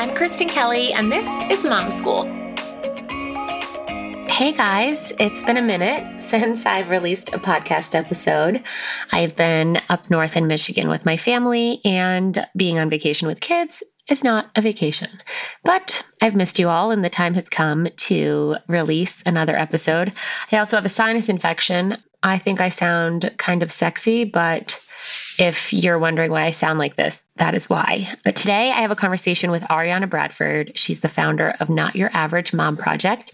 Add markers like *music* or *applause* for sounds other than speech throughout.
I'm Kristen Kelly, and this is Mom School. Hey guys, it's been a minute *laughs* since I've released a podcast episode. I've been up north in Michigan with my family, and being on vacation with kids is not a vacation. But I've missed you all, and the time has come to release another episode. I also have a sinus infection. I think I sound kind of sexy, but if you're wondering why I sound like this, that is why. But today I have a conversation with Ariana Bradford. She's the founder of Not Your Average Mom Project.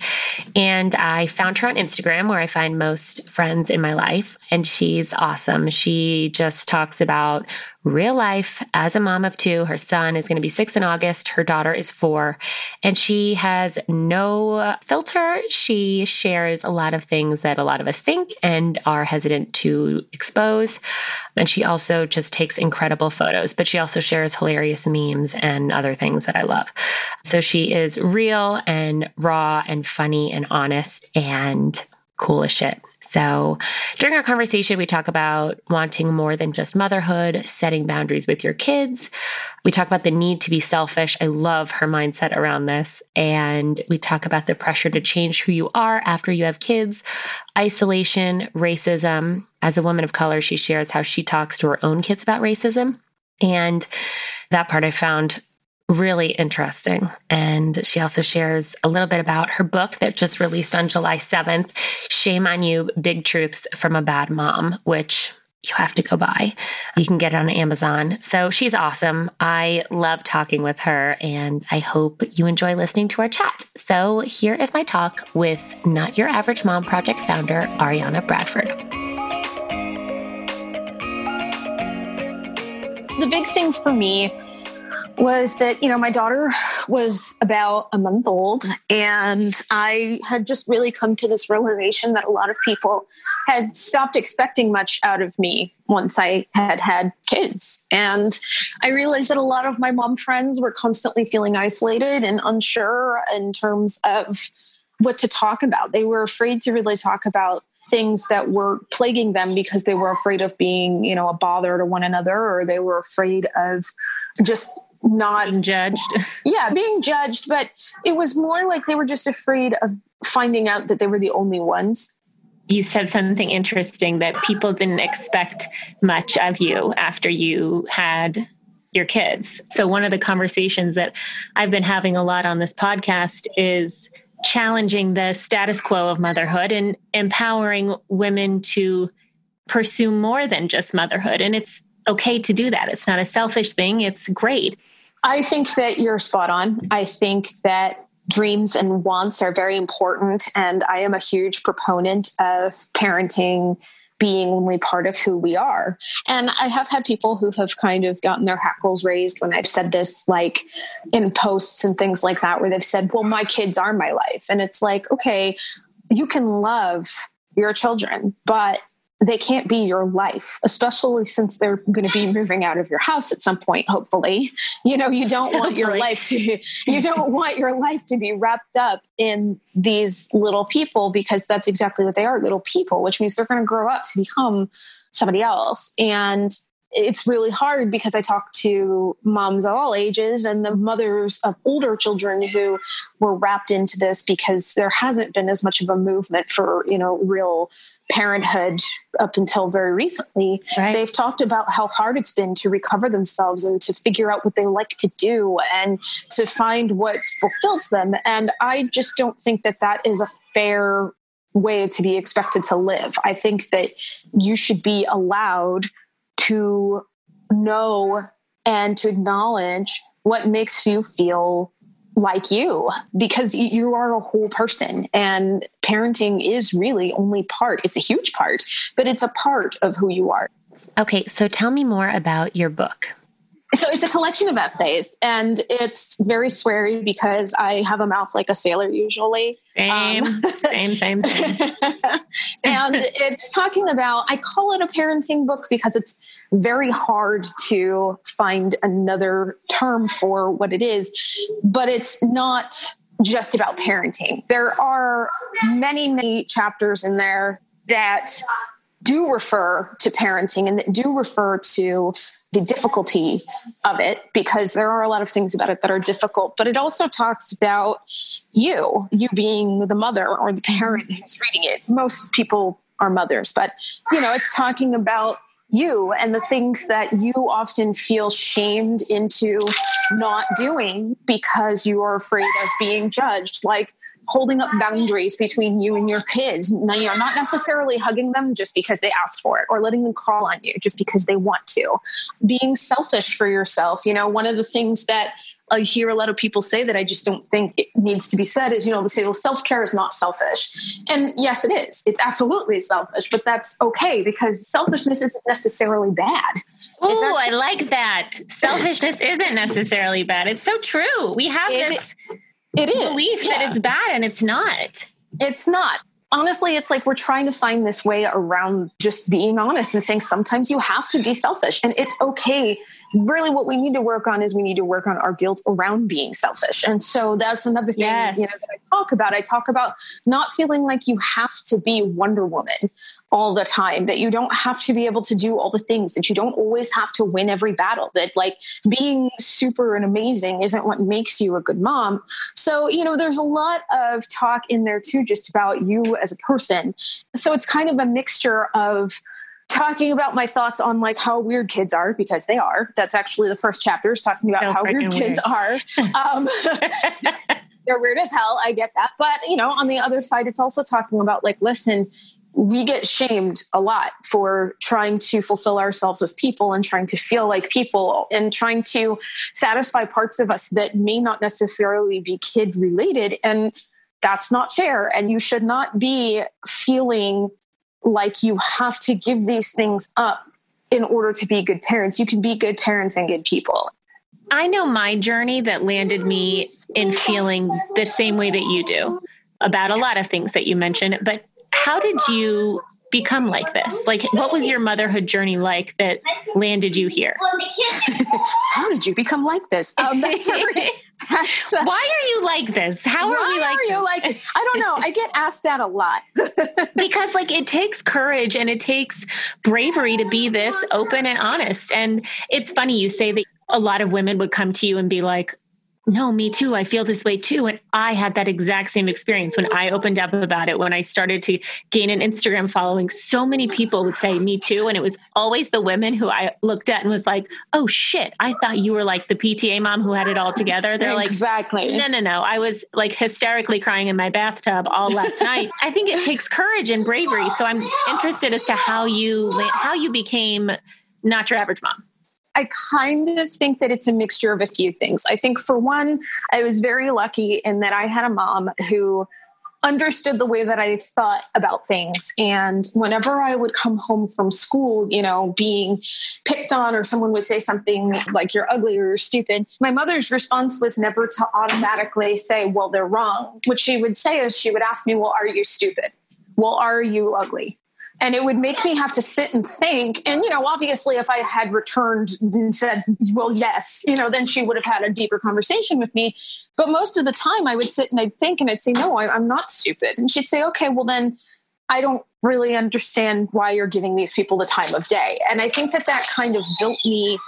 And I found her on Instagram where I find most friends in my life. And she's awesome. She just talks about real life as a mom of two. Her son is going to be six in August. Her daughter is four. And she has no filter. She shares a lot of things that a lot of us think and are hesitant to expose. And she also just takes incredible photos, but she also shares hilarious memes and other things that I love. So she is real and raw and funny and honest and cool as shit. So during our conversation, we talk about wanting more than just motherhood, setting boundaries with your kids. We talk about the need to be selfish. I love her mindset around this. And we talk about the pressure to change who you are after you have kids, isolation, racism. As a woman of color, she shares how she talks to her own kids about racism. And that part I found really interesting. And she also shares a little bit about her book that just released on July 7th Shame on You Big Truths from a Bad Mom, which you have to go buy. You can get it on Amazon. So she's awesome. I love talking with her and I hope you enjoy listening to our chat. So here is my talk with Not Your Average Mom Project founder, Ariana Bradford. The big thing for me was that you know my daughter was about a month old and i had just really come to this realization that a lot of people had stopped expecting much out of me once i had had kids. And i realized that a lot of my mom friends were constantly feeling isolated and unsure in terms of what to talk about. They were afraid to really talk about things that were plaguing them because they were afraid of being you know a bother to one another or they were afraid of just not being judged. *laughs* yeah, being judged, but it was more like they were just afraid of finding out that they were the only ones. You said something interesting that people didn't expect much of you after you had your kids. So, one of the conversations that I've been having a lot on this podcast is challenging the status quo of motherhood and empowering women to pursue more than just motherhood. And it's okay to do that. It's not a selfish thing, it's great. I think that you're spot on. I think that dreams and wants are very important. And I am a huge proponent of parenting being only part of who we are. And I have had people who have kind of gotten their hackles raised when I've said this, like in posts and things like that, where they've said, well, my kids are my life. And it's like, okay, you can love your children, but they can't be your life, especially since they're going to be moving out of your house at some point, hopefully. You know, you don't want your life to you don't want your life to be wrapped up in these little people because that's exactly what they are, little people, which means they're going to grow up to become somebody else. And it's really hard because I talk to moms of all ages and the mothers of older children who were wrapped into this because there hasn't been as much of a movement for, you know, real parenthood up until very recently. Right. They've talked about how hard it's been to recover themselves and to figure out what they like to do and to find what fulfills them. And I just don't think that that is a fair way to be expected to live. I think that you should be allowed to know and to acknowledge what makes you feel like you because you are a whole person and parenting is really only part it's a huge part but it's a part of who you are. Okay so tell me more about your book so it's a collection of essays and it's very sweary because I have a mouth like a sailor usually. Same, um, same, same, same. *laughs* and it's talking about, I call it a parenting book because it's very hard to find another term for what it is, but it's not just about parenting. There are many, many chapters in there that do refer to parenting and that do refer to the difficulty of it because there are a lot of things about it that are difficult, but it also talks about you, you being the mother or the parent who's reading it. Most people are mothers, but you know, it's talking about you and the things that you often feel shamed into not doing because you are afraid of being judged. Like holding up boundaries between you and your kids. Now, you know, not necessarily hugging them just because they asked for it or letting them crawl on you just because they want to. Being selfish for yourself. You know, one of the things that I hear a lot of people say that I just don't think it needs to be said is, you know, they say, well, self care is not selfish. And yes, it is. It's absolutely selfish, but that's okay because selfishness isn't necessarily bad. Oh, I like that. Selfishness isn't necessarily bad. It's so true. We have it, this it is. belief yeah. that it's bad and it's not. It's not. Honestly, it's like we're trying to find this way around just being honest and saying sometimes you have to be selfish and it's okay. Really, what we need to work on is we need to work on our guilt around being selfish. And so that's another thing yes. you know, that I talk about. I talk about not feeling like you have to be Wonder Woman all the time, that you don't have to be able to do all the things, that you don't always have to win every battle, that like being super and amazing isn't what makes you a good mom. So, you know, there's a lot of talk in there too, just about you as a person. So it's kind of a mixture of, talking about my thoughts on like how weird kids are because they are. That's actually the first chapter is talking about how weird, weird kids are. *laughs* Um, *laughs* they're weird as hell. I get that. But, you know, on the other side, it's also talking about like, listen, we get shamed a lot for trying to fulfill ourselves as people and trying to feel like people and trying to satisfy parts of us that may not necessarily be kid related. And that's not fair. And you should not be feeling like you have to give these things up in order to be good parents. You can be good parents and good people. I know my journey that landed me in feeling the same way that you do about a lot of things that you mentioned, but how did you become like this? Like, what was your motherhood journey like that landed you here? *laughs* How did you become like this? Um, that's a, *laughs* that's a, why are you like this? How are we like? Are you like? I don't know. I get asked that a lot *laughs* because, like, it takes courage and it takes bravery to be this open and honest. And it's funny you say that a lot of women would come to you and be like, no, me too. I feel this way too. And I had that exact same experience when I opened up about it, when I started to gain an Instagram following. So many people would say me too. And it was always the women who I looked at and was like, oh shit, I thought you were like the PTA mom who had it all together. They're like, exactly. No, no, no. I was like hysterically crying in my bathtub all last *laughs* night. I think it takes courage and bravery. So I'm interested as to how you, how you became not your average mom. I kind of think that it's a mixture of a few things. I think for one, I was very lucky in that I had a mom who understood the way that I thought about things. And whenever I would come home from school, you know, being picked on or someone would say something like you're ugly or you're stupid, my mother's response was never to automatically say, well, they're wrong. What she would say is she would ask me, well, are you stupid? Well, are you ugly? And it would make me have to sit and think. And you know obviously if i had returned and said well yes you know then she would have had a deeper conversation with me. But most of the time i would sit and i'd think and i'd say no I, i'm not stupid. And she'd say okay well then i don't really understand why you're giving these people the time of day. And i think that that kind of built me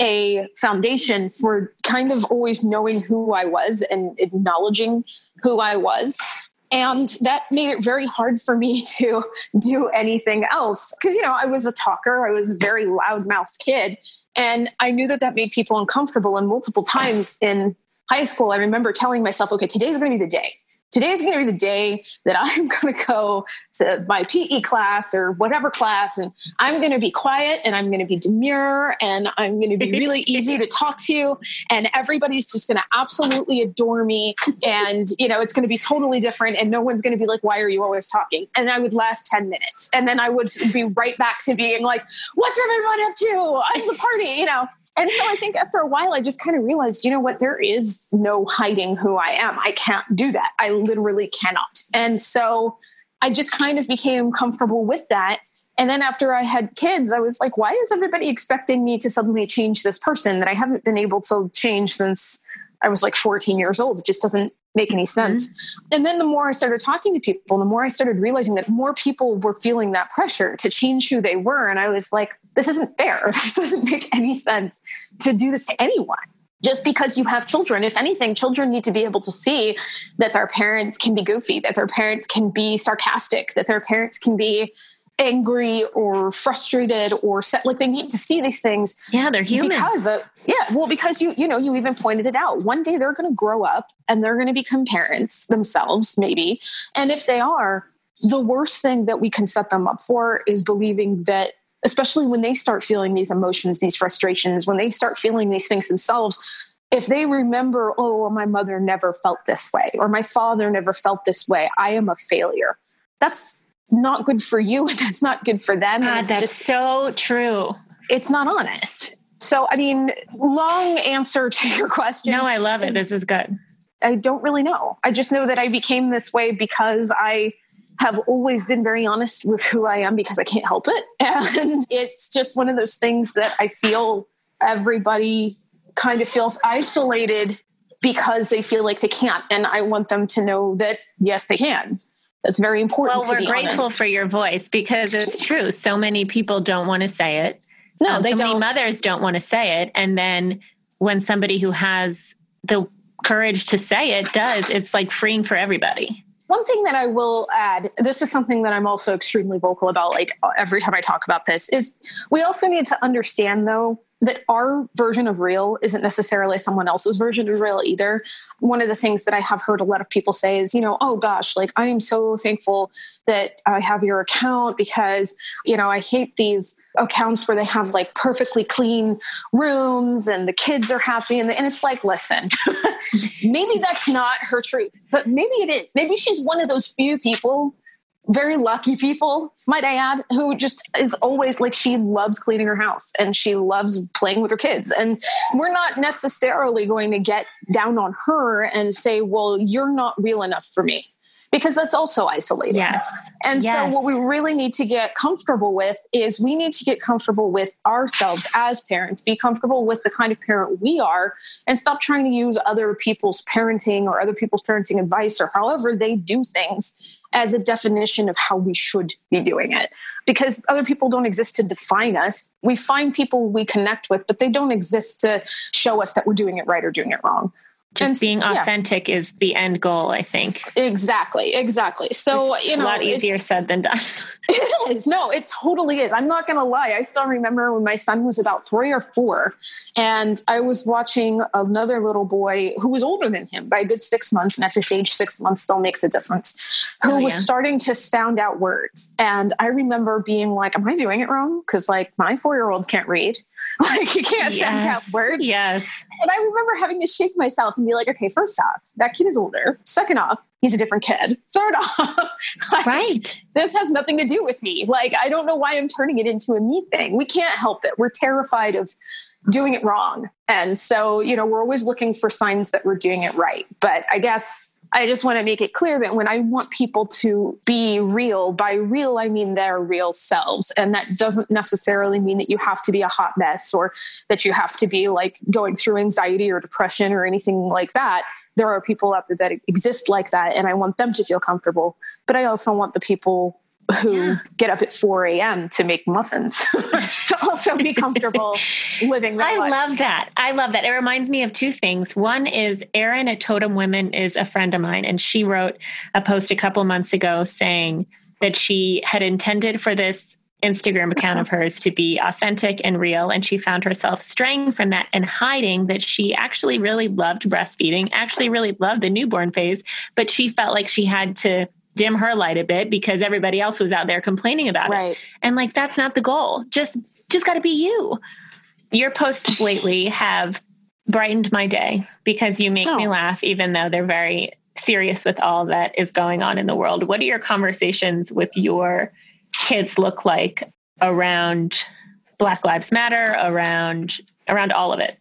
a foundation for kind of always knowing who I was and acknowledging who I was and that made it very hard for me *laughs* to do anything else. Because, you know, I was a talker, I was a very loud mouthed kid. And I knew that that made people uncomfortable. And multiple times in high school, I remember telling myself, okay, today's going to be the day today is going to be the day that *laughs* I'm going to go to my PE class or whatever class, and I'm going to be quiet and I'm going to be demure and I'm going to be really *laughs* easy to talk to, and everybody's just going to absolutely adore me, and you know it's going to be totally different, and no one's going to be like, "Why are you always talking?" And I would last ten minutes, and then I would be right back to being like, "What's everyone up to? I'm the party," you know. And so I think after a while, I just kind of realized, you know what, there is no hiding who I am. I can't do that. I literally cannot. And so I just kind of became comfortable with that. And then after I had kids, I was like, why is everybody expecting me to suddenly change this person that I haven't been able to change since I was like 14 years old? It just doesn't make any sense. Mm-hmm. And then the more I started talking to people, the more I started realizing that more people were feeling that pressure to change who they were. And I was like, this isn't fair. *laughs* This doesn't make any sense to do this to anyone. Just because you have children, if anything, children need to be able to see that their parents can be goofy, that their parents can be sarcastic, that their parents can be angry or frustrated or set like they need to see these things yeah they're human because of, yeah well because you you know you even pointed it out one day they're going to grow up and they're going to become parents themselves maybe and if they are the worst thing that we can set them up for is believing that especially when they start feeling these emotions these frustrations when they start feeling these things themselves if they remember oh well, my mother never felt this way or my father never felt this way. I am a failure. That's not good for you *laughs* and that's not good for them God, ah, that's just, so true. it's not honest. So i mean long answer to *laughs* your question. No i love it. This is good. I don't really know. I just know that i became this way because i have always been very honest with who i am because i can't help it *laughs* and it's just one of those things that i feel everybody kind of feels isolated because they feel like they can't and i want them to know that yes they can that's very important. Well, we're grateful honest. for your voice because it's true. So many people don't want to say it. No, um, they so don't. many mothers don't want to say it. And then when somebody who has the courage to say it does, it's like freeing for everybody. One thing that I will add, this is something that I'm also extremely vocal about, like every time I talk about this, is we also need to understand, though, that our version of real isn't necessarily someone else's version of real either. One of the things that I have heard a lot of people say is, you know, oh gosh, like I am so thankful that I have your account because, you know, I hate these accounts where they have like perfectly clean rooms and the kids are happy. And, the, and it's like, listen, *laughs* maybe that's not her truth, but maybe it is. Maybe she's one of those few people very lucky people, might I add, who just is always like she loves cleaning her house and she loves playing with her kids. And we're not necessarily going to get down on her and say, well, you're not real enough for me. Because that's also isolating. Yes. And yes. so, what we really need to get comfortable with is we need to get comfortable with ourselves as parents, be comfortable with the kind of parent we are, and stop trying to use other people's parenting or other people's parenting advice or however they do things as a definition of how we should be doing it because other people don't exist to define us. We find people we connect with, but they don't exist to show us that we're doing it right or doing it wrong just and, being authentic yeah. is the end goal i think. Exactly exactly. So it's you know a lot easier said than done. *laughs* *laughs* It is. No it totally is. I'm not gonna lie. I still remember when my son was about three or four and i was watching another little boy who was older than him. By a good six months and at this age six months still makes a difference who oh, yeah. was starting to sound out words. And i remember being like am i doing it wrong? Because like my four year olds can't read *laughs* like you can't yes. sound out words yes and I remember having to shake myself and be like, okay, first off, that kid is older. Second off, he's a different kid. *laughs* Third off, *laughs* like, right. This has nothing to do with me. Like, I don't know why I'm turning it into a me thing. We can't help it. We're terrified of doing it wrong. And so, you know, we're always looking for signs that we're doing it right. But I guess I just want to make it clear that when I want people to be real, by real, I mean their real selves. And that doesn't necessarily mean that you have to be a hot mess or that you have to be like going through anxiety or depression or anything like that. There are people out there that exist like that, and I want them to feel comfortable. But I also want the people who yeah. get up at 4 a.m. to make muffins *laughs* to also be comfortable living that I life. love that. I love that. It reminds me of two things. One is Erin at Totem Women is a friend of mine, and she wrote a post a couple months ago saying that she had intended for this Instagram account of hers to be authentic and real. And she found herself straying from that and hiding that she actually really loved breastfeeding, actually really loved the newborn phase, but she felt like she had to dim her light a bit because everybody else was out there complaining about right. it. And like that's not the goal. Just just got to be you. Your posts lately have brightened my day because you make oh. me laugh even though they're very serious with all that is going on in the world. What do your conversations with your kids look like around Black Lives Matter, around around all of it?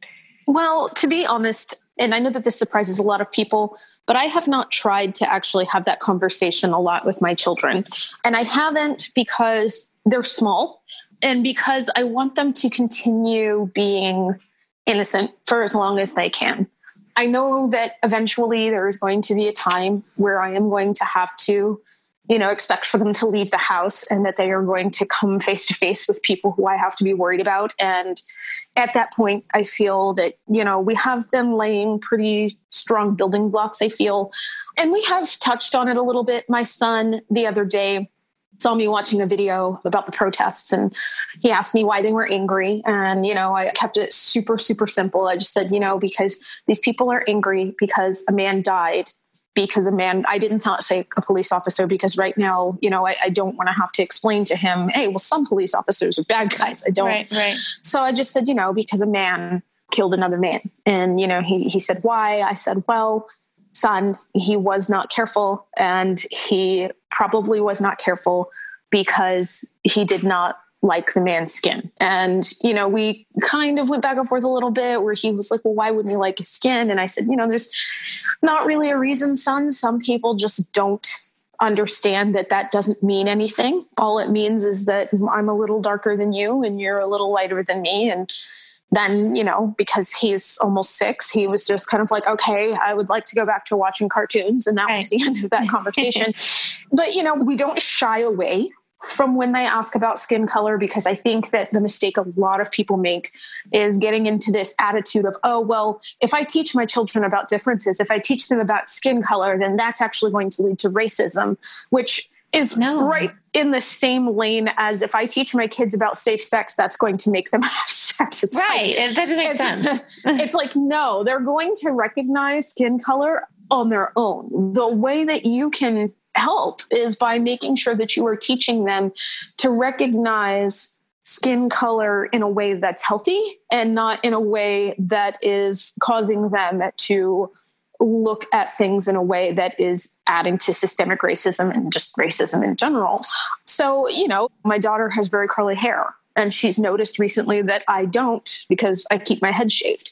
Well, to be honest, and I know that this surprises a lot of people, but I have not tried to actually have that conversation a lot with my children. And I haven't because they're small and because I want them to continue being innocent for as long as they can. I know that eventually there is going to be a time where I am going to have to you know, expect for them to leave the house and that they are going to come face to face with people who I have to be worried about. And at that point, I feel that, you know, we have them laying pretty strong building blocks, I feel. And we have touched on it a little bit. My son the other day saw me watching a video about the protests and he asked me why they were angry. And, you know, I kept it super, super simple. I just said, you know, because these people are angry because a man died because a man i didn't not say a police officer because right now you know i, I don't want to have to explain to him hey well some police officers are bad guys i don't right, right. so i just said you know because a man killed another man and you know he, he said why i said well son he was not careful and he probably was not careful because he did not like the man's skin. And, you know, we kind of went back and forth a little bit where he was like, well, why wouldn't you like his skin? And I said, you know, there's not really a reason, son. Some people just don't understand that that doesn't mean anything. All it means is that I'm a little darker than you and you're a little lighter than me. And then, you know, because he's almost six, he was just kind of like, okay, I would like to go back to watching cartoons. And that right. was the end of that *laughs* conversation. but, you know, we don't shy away from when they ask about skin color because I think that the mistake a lot of people make is getting into this attitude of, oh, well, if I teach my children about differences, if I teach them about skin color, then that's actually going to lead to racism, which is no. right in the same lane as if I teach my kids about safe sex, that's going to make them *laughs* have sex. It's right. Like, it doesn't make it's, sense. *laughs* it's like, no, they're going to recognize skin color on their own. The way that you can help is by making sure that you are teaching them to recognize skin color in a way that's healthy and not in a way that is causing them to look at things in a way that is adding to systemic racism and just racism in general. So, you know, my daughter has very curly hair. And she's noticed recently that I don't because I keep my head shaved.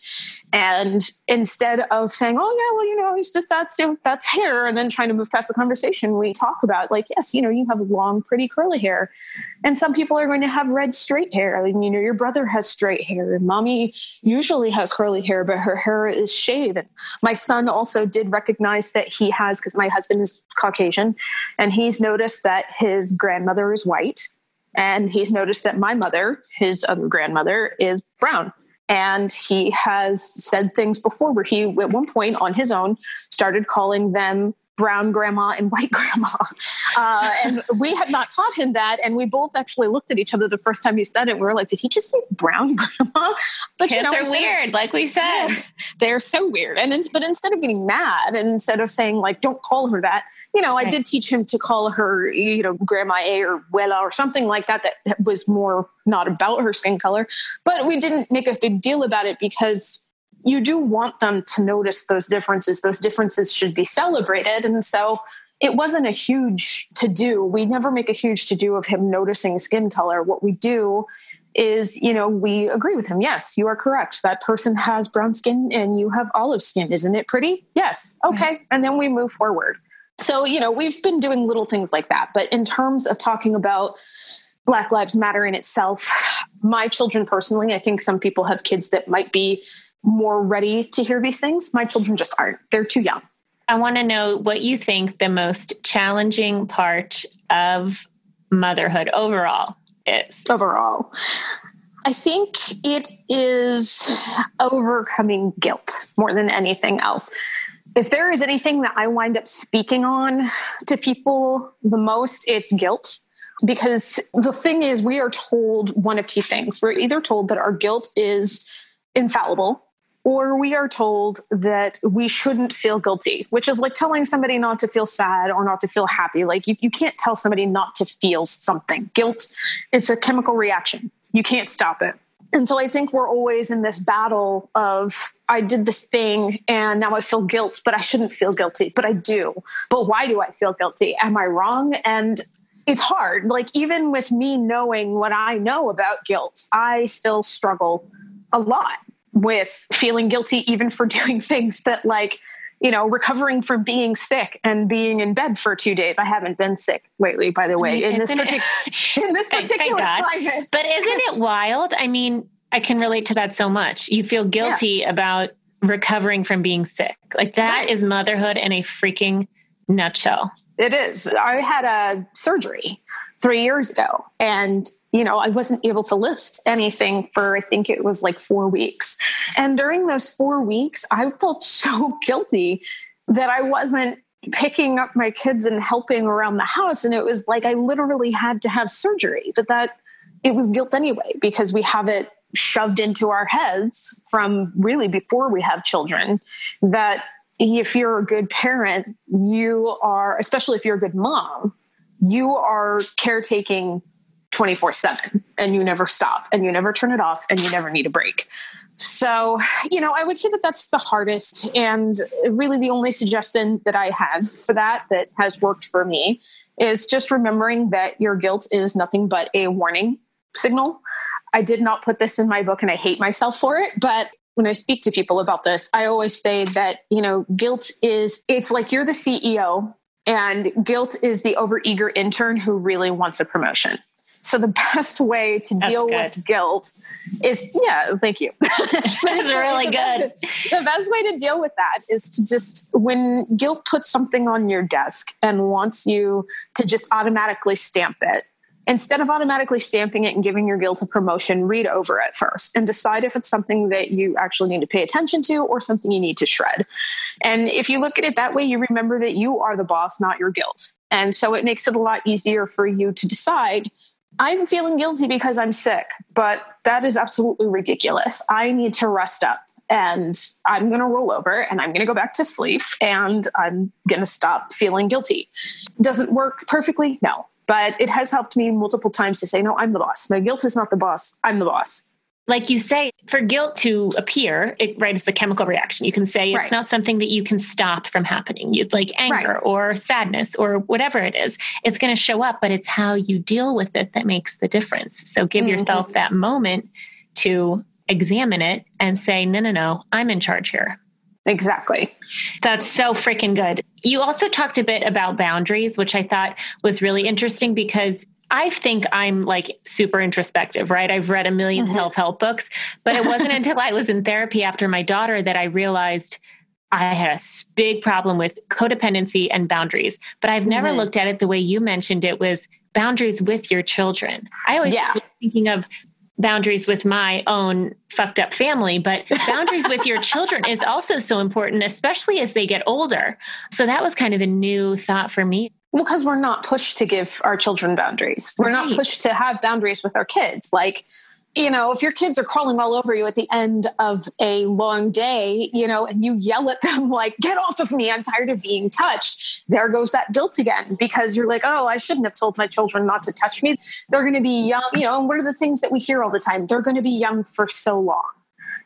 And instead of saying, "Oh yeah, well you know, it's just that's that's hair," and then trying to move past the conversation, we talk about like, yes, you know, you have long, pretty curly hair, and some people are going to have red straight hair. I mean, you know, your brother has straight hair, and mommy usually has curly hair, but her hair is shaved. And My son also did recognize that he has because my husband is Caucasian, and he's noticed that his grandmother is white and he's noticed that my mother, his other grandmother, is brown. And he has said things before where he, at one point on his own, started calling them brown grandma and white *laughs* grandma. Uh, and we had not taught him that. And we both actually looked at each other the first time he said it. We were like, did he just say brown *laughs* grandma? But Kids you know, are weird, of, like we said. they're so weird. And but instead of getting mad and instead of saying like, don't call her that, you know, right. I did teach him to call her, you know, grandma A or Wella or something like that, that was more not about her skin color. But we didn't make a big deal about it because you do want them to notice those differences. Those differences should be celebrated. And so it wasn't a huge to do. We never make a huge to do of him noticing skin color. What we do is, you know, we agree with him. Yes, you are correct. That person has brown skin and you have olive skin. Isn't it pretty? Yes. Okay. And then we move forward. So, you know, we've been doing little things like that. But in terms of talking about Black Lives Matter in itself, my children personally, I think some people have kids that might be more ready to hear these things. My children just aren't. They're too young. I want to know what you think the most challenging part of motherhood overall is. Overall. I think it is overcoming guilt more than anything else. If there is anything that I wind up speaking on to people the most, it's guilt. Because the thing is, we are told one of two things. We're either told that our guilt is infallible, or we are told that we shouldn't feel guilty, which is like telling somebody not to feel sad or not to feel happy. Like you, you can't tell somebody not to feel something. Guilt is a chemical reaction, you can't stop it. And so I think we're always in this battle of I did this thing and now I feel guilt, but I shouldn't feel guilty, but I do. But why do I feel guilty? Am I wrong? And it's hard. Like, even with me knowing what I know about guilt, I still struggle a lot with feeling guilty even for *laughs* doing things that like you know recovering from being sick and being in bed for two days. I haven't been sick lately by the way in this, partic- *laughs* in this particular climate. But isn't it wild? I mean i can relate to that so much. You feel guilty yeah. about recovering from being sick. Like that right. is motherhood in a freaking nutshell. It is. I had a surgery three years ago. And you know i wasn't able to lift anything for i think it was like four weeks. And during those four weeks i felt *laughs* so guilty that i wasn't picking up my kids and helping around the house. And it was like i literally had to have surgery but that it was guilt anyway because we have it shoved into our heads from really before we have children that if you're a good parent you are especially if you're a good mom you are caretaking 24 7 and you never stop and you never turn it off and you never need a break. So, you know, I would say that that's the hardest and really the only suggestion that I have for that that has worked for me is just remembering that your guilt is nothing but a warning signal. I did not put this in my book and I hate myself for it, but when I speak to people about this, I always say that, you know, guilt is it's like you're the CEO and guilt is the overeager intern who really wants a promotion. So the *laughs* best way to That's deal good. with guilt is yeah, thank you. *laughs* but it's really *laughs* the good. Best, the best way to deal with that is to just when guilt puts something on your desk and wants you to just automatically stamp it instead of automatically stamping it and giving your guilt a promotion, read over it first and decide if it's something that you actually need to pay attention to or something you need to shred. And if you look at it that way, you remember that you are the boss, not your guilt. And so it makes it a lot easier for you to decide I'm feeling guilty because I'm sick, but that is absolutely ridiculous. I need to rest up and I'm going to roll over and I'm going to go back to sleep and I'm going to stop feeling guilty. Does it work perfectly? No but it has helped me multiple times to say, no, I'm the boss. My guilt is not the boss. I'm the boss. Like you say, for guilt to appear, it, right, it's a chemical reaction. You can say it's right. not something that you can stop from happening. You'd like anger right. or sadness or whatever it is. It's going to show up, but it's how you deal with it that makes the difference. So give mm-hmm. yourself that moment to examine it and say, no, no, no, I'm in charge here. Exactly. That's so freaking good. You also talked a bit about boundaries, which I thought was really interesting because I think I'm like super introspective, right? I've read a 1000000 mm-hmm. self help books, but it wasn't *laughs* until I was in therapy after my daughter that I realized I had a big problem with codependency and boundaries. But I've never mm-hmm. looked at it the way you mentioned it was boundaries with your children. I always yeah. thinking of boundaries with my own fucked up family, but boundaries with your *laughs* children is also so important, especially as they get older. So that was kind of a new thought for me. Well, because we're not pushed to give our children boundaries. We're right. not pushed to have boundaries with our kids. Like, you know, if your kids are crawling all over you at the end of a long day, you know, and you yell at them *laughs* like, get off of me, I'm tired of being touched, there goes that guilt again because you're like, oh, I shouldn't have told my children not to touch me. They're going to be young, you know, and what are the things that we hear all the time? They're going to be young for so long.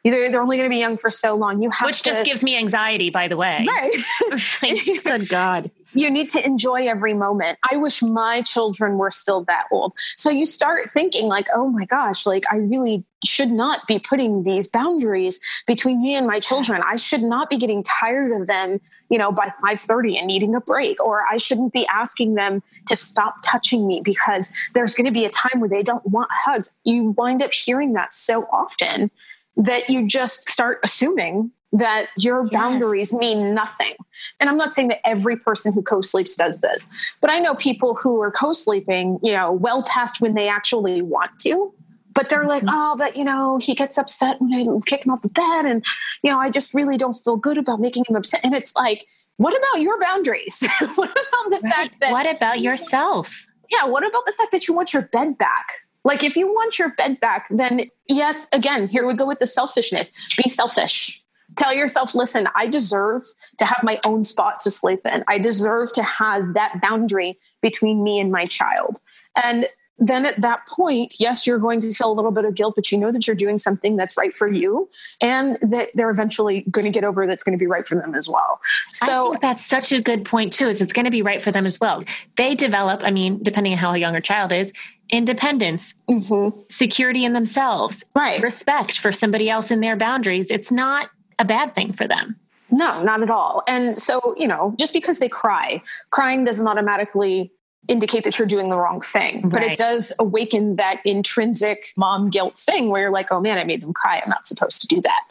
They're, they're only going to be young for so long. You have Which to, just gives me anxiety, by the way. Right. *laughs* good God you need to enjoy every moment. I wish my children were still that old. So you start thinking like, oh my gosh, like I really should not be putting these boundaries between me and my children. I should not be getting tired of them, you know, by 5:30 and needing a break or I shouldn't be asking them to stop touching me because there's going to be a time where they don't want hugs. You wind up hearing that so often that you just start assuming that your yes. boundaries mean nothing. And I'm not saying that every person who co-sleeps does this, but I know people who are co-sleeping, you know, well past when they actually want to. But they're like, mm-hmm. oh, but you know, he gets upset when I kick him off the bed, and you know, I just really don't feel good about making him upset. And it's like, what about your boundaries? *laughs* what about the right. fact that what about yourself? Yeah, what about the fact that you want your bed back? Like, if you want your bed back, then yes, again, here we go with the selfishness. Be selfish tell yourself listen i deserve to have my own spot to sleep in i deserve to have that boundary between me and my child and then at that point yes you're going to feel a little bit of guilt but you know that you're doing something that's right for you and that they're eventually going to get over that's going to be right for them as well so that's such a good point too is it's going to be right for them as well they develop i mean depending on how young a child is independence, mm-hmm. security in themselves, right. respect for somebody else in their boundaries. It's not a bad thing for them. No, not at all. And so, you know, just because they cry, crying doesn't automatically indicate that you're doing the wrong thing. Right. But it does awaken that intrinsic mom guilt thing where you're like, oh man, I made them cry. I'm not supposed to do that.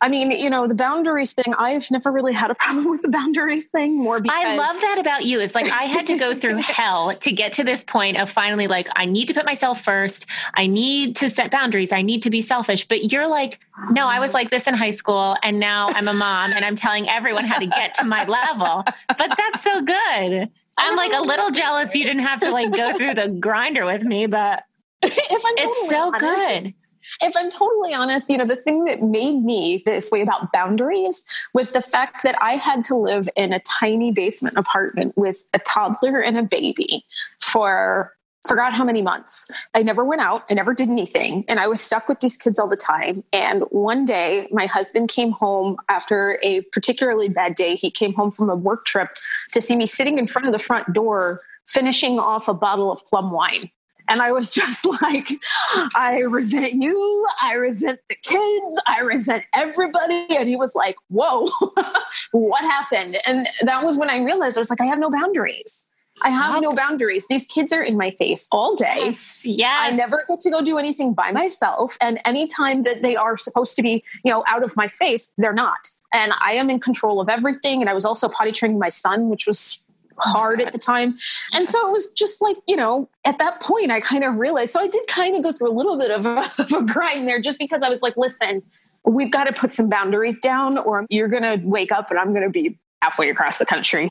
I mean, you know, the boundaries thing, I've never really had a problem *laughs* with the boundaries thing more because I love that about you. It's like I had to go through *laughs* hell to get to this point of finally like I need to put myself first. I need to set boundaries. I need to be selfish. But you're like, no, I was like this in high school and now I'm a mom and I'm telling everyone how to get to my level. But that's so good. I'm like a little jealous you didn't have to like go through the grinder with me, but *laughs* if I'm it's so honest, good. If I'm totally honest, you know, the thing that made me this way about boundaries was the fact that I had to live in a tiny basement apartment with a toddler and a baby for forgot how many months. I never went out. I never did anything. And I was stuck with these kids all the time. And one day, my husband came home after a particularly bad day. He came home from a work trip to see me sitting in front of the front door, finishing off a bottle of plum wine. And I was *laughs* just like, I resent you. I resent the kids. I resent everybody. And he was like, Whoa, *laughs* what happened? And that was when I realized I was like, I have no boundaries. I have no boundaries. These kids are in my face all day. Yeah. I never get to go do anything by myself. And anytime that they are supposed to be, you know, out of my face, they're not. And I am in control of everything. And I was also potty training my son, which was hard at the time. And so it was just like, you know, at that point, I kind of realized. So I did kind of go through a little bit of a, *laughs* of a grind there just because I was like, listen, we've got to put some boundaries down or you're going to wake up and I'm going to be halfway across the country.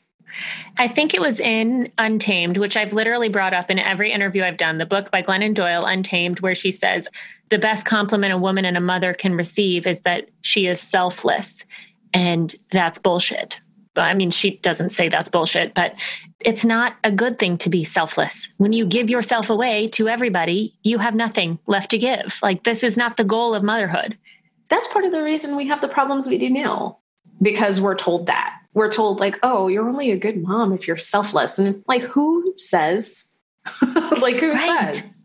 I think it was in Untamed, which I've literally brought up in every interview I've done, the book by Glennon Doyle, Untamed, where she says the best compliment a woman and a mother can receive is that she is selfless. And that's bullshit. But I mean, she doesn't say that's bullshit, but it's not a good thing to be selfless. When you give yourself away to everybody, you have nothing left to give. Like, this is not the goal of motherhood. That's part of the reason we have the problems we do now because we're told that. We're told like oh you're only a good mom if you're selfless. And it's like who says? *laughs* Like who right. says?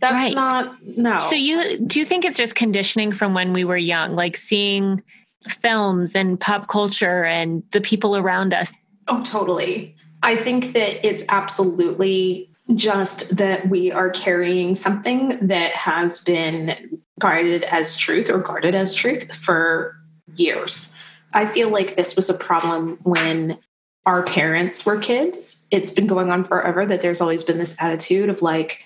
That's right. not no. So you do you think it's just conditioning from when we were young like seeing films and pop culture and the people around us? Oh totally. I think that it's absolutely just that we are carrying something that has been guarded as truth or guarded as truth for years I feel like this was a problem when our parents were kids. It's been going on forever that there's always been this attitude of like,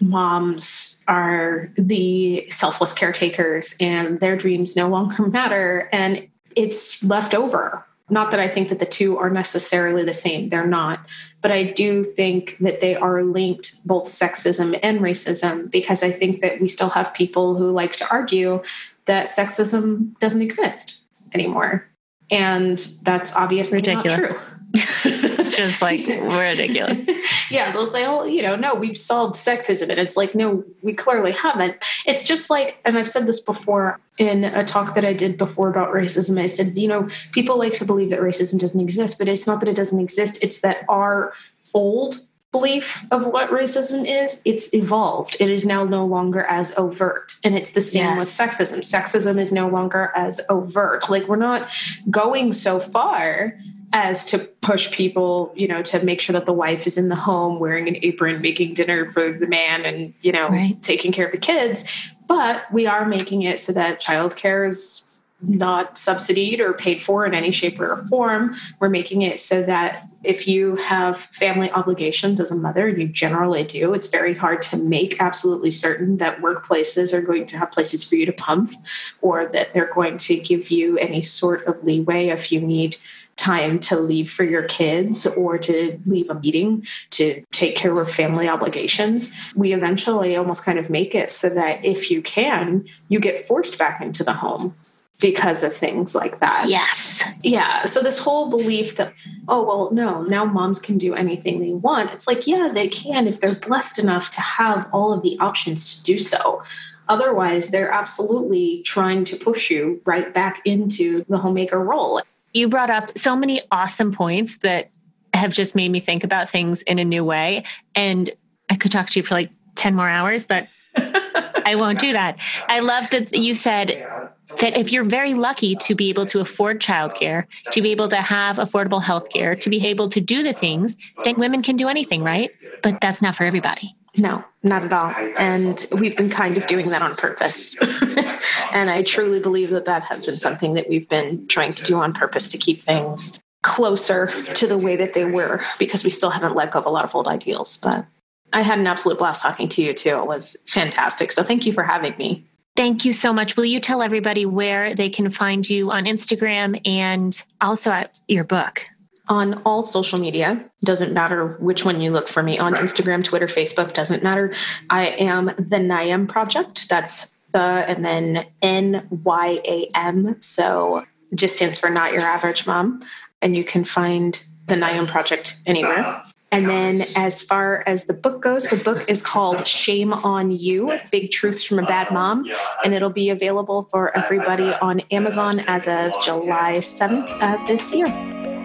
moms are the selfless caretakers and their dreams no longer *laughs* matter. And it's left over. Not that I think that the two are necessarily the same, they're not. But I do think that they are linked, both sexism and racism, because I think that we still have people who like to argue that sexism doesn't exist anymore. And that's obviously ridiculous. not true. *laughs* it's just like ridiculous. *laughs* yeah, they'll say, "Oh, you know, no, we've solved sexism," and it's like, no, we clearly haven't. It's just like, and I've said this before in a talk that I did before about racism. I said, you know, people like to believe that racism doesn't exist, but it's not that it doesn't exist; it's that our old belief of what racism is, it's evolved. It is now no longer as overt. And it's the same yes. with sexism. Sexism is no longer as overt. Like we're not going so far as to push people, you know, to make sure that the wife is in the home wearing an apron, making dinner for the man and, you know, right. taking care of the kids. But we are making it so that childcare is not subsidied or paid for in any shape or form. We're making it so that if you have family obligations as a mother, and you generally do, it's very hard to make absolutely certain that workplaces are going to have places for you to pump or that they're going to give you any sort of leeway if you need time to leave for your kids or to leave a meeting to take care of family obligations. We eventually almost kind of make it so that if you can, you get forced back into the home because of things like that. Yes. Yeah. So this whole belief that, oh, well, no, now moms can do anything they want. It's like, yeah, they can if they're blessed enough to have all of the options to do so. Otherwise, they're absolutely trying to push you right back into the homemaker role. You brought up so many awesome points that have just made me think about things in a new way. And I could talk to you for like 10 more hours, but *laughs* I won't do that. I love that you said that if you're very lucky to be able to afford childcare, to be able to have affordable healthcare, to be able to do the things, then women can do anything, right? But that's not for everybody. No, not at all. And we've been kind of doing that on purpose. *laughs* and I truly believe that that has been something that we've been trying to do on purpose to keep things closer to the way that they were because we still haven't let go of a lot of old ideals. But I had an absolute blast talking to you too. It was fantastic. So thank you for having me. Thank you so much. Will you tell everybody where they can find you on Instagram and also at your book? On all social media, doesn't matter which one you look for me on Instagram, Twitter, Facebook, doesn't matter. I am the Nyam Project. That's the and then N Y A M. So just stands for Not Your Average Mom. And you can find the Nyam Project anywhere. And then, as far as the book goes, the book is called Shame on You Big Truths from a Bad Mom. And it'll be available for everybody on Amazon as of July 7th of this year.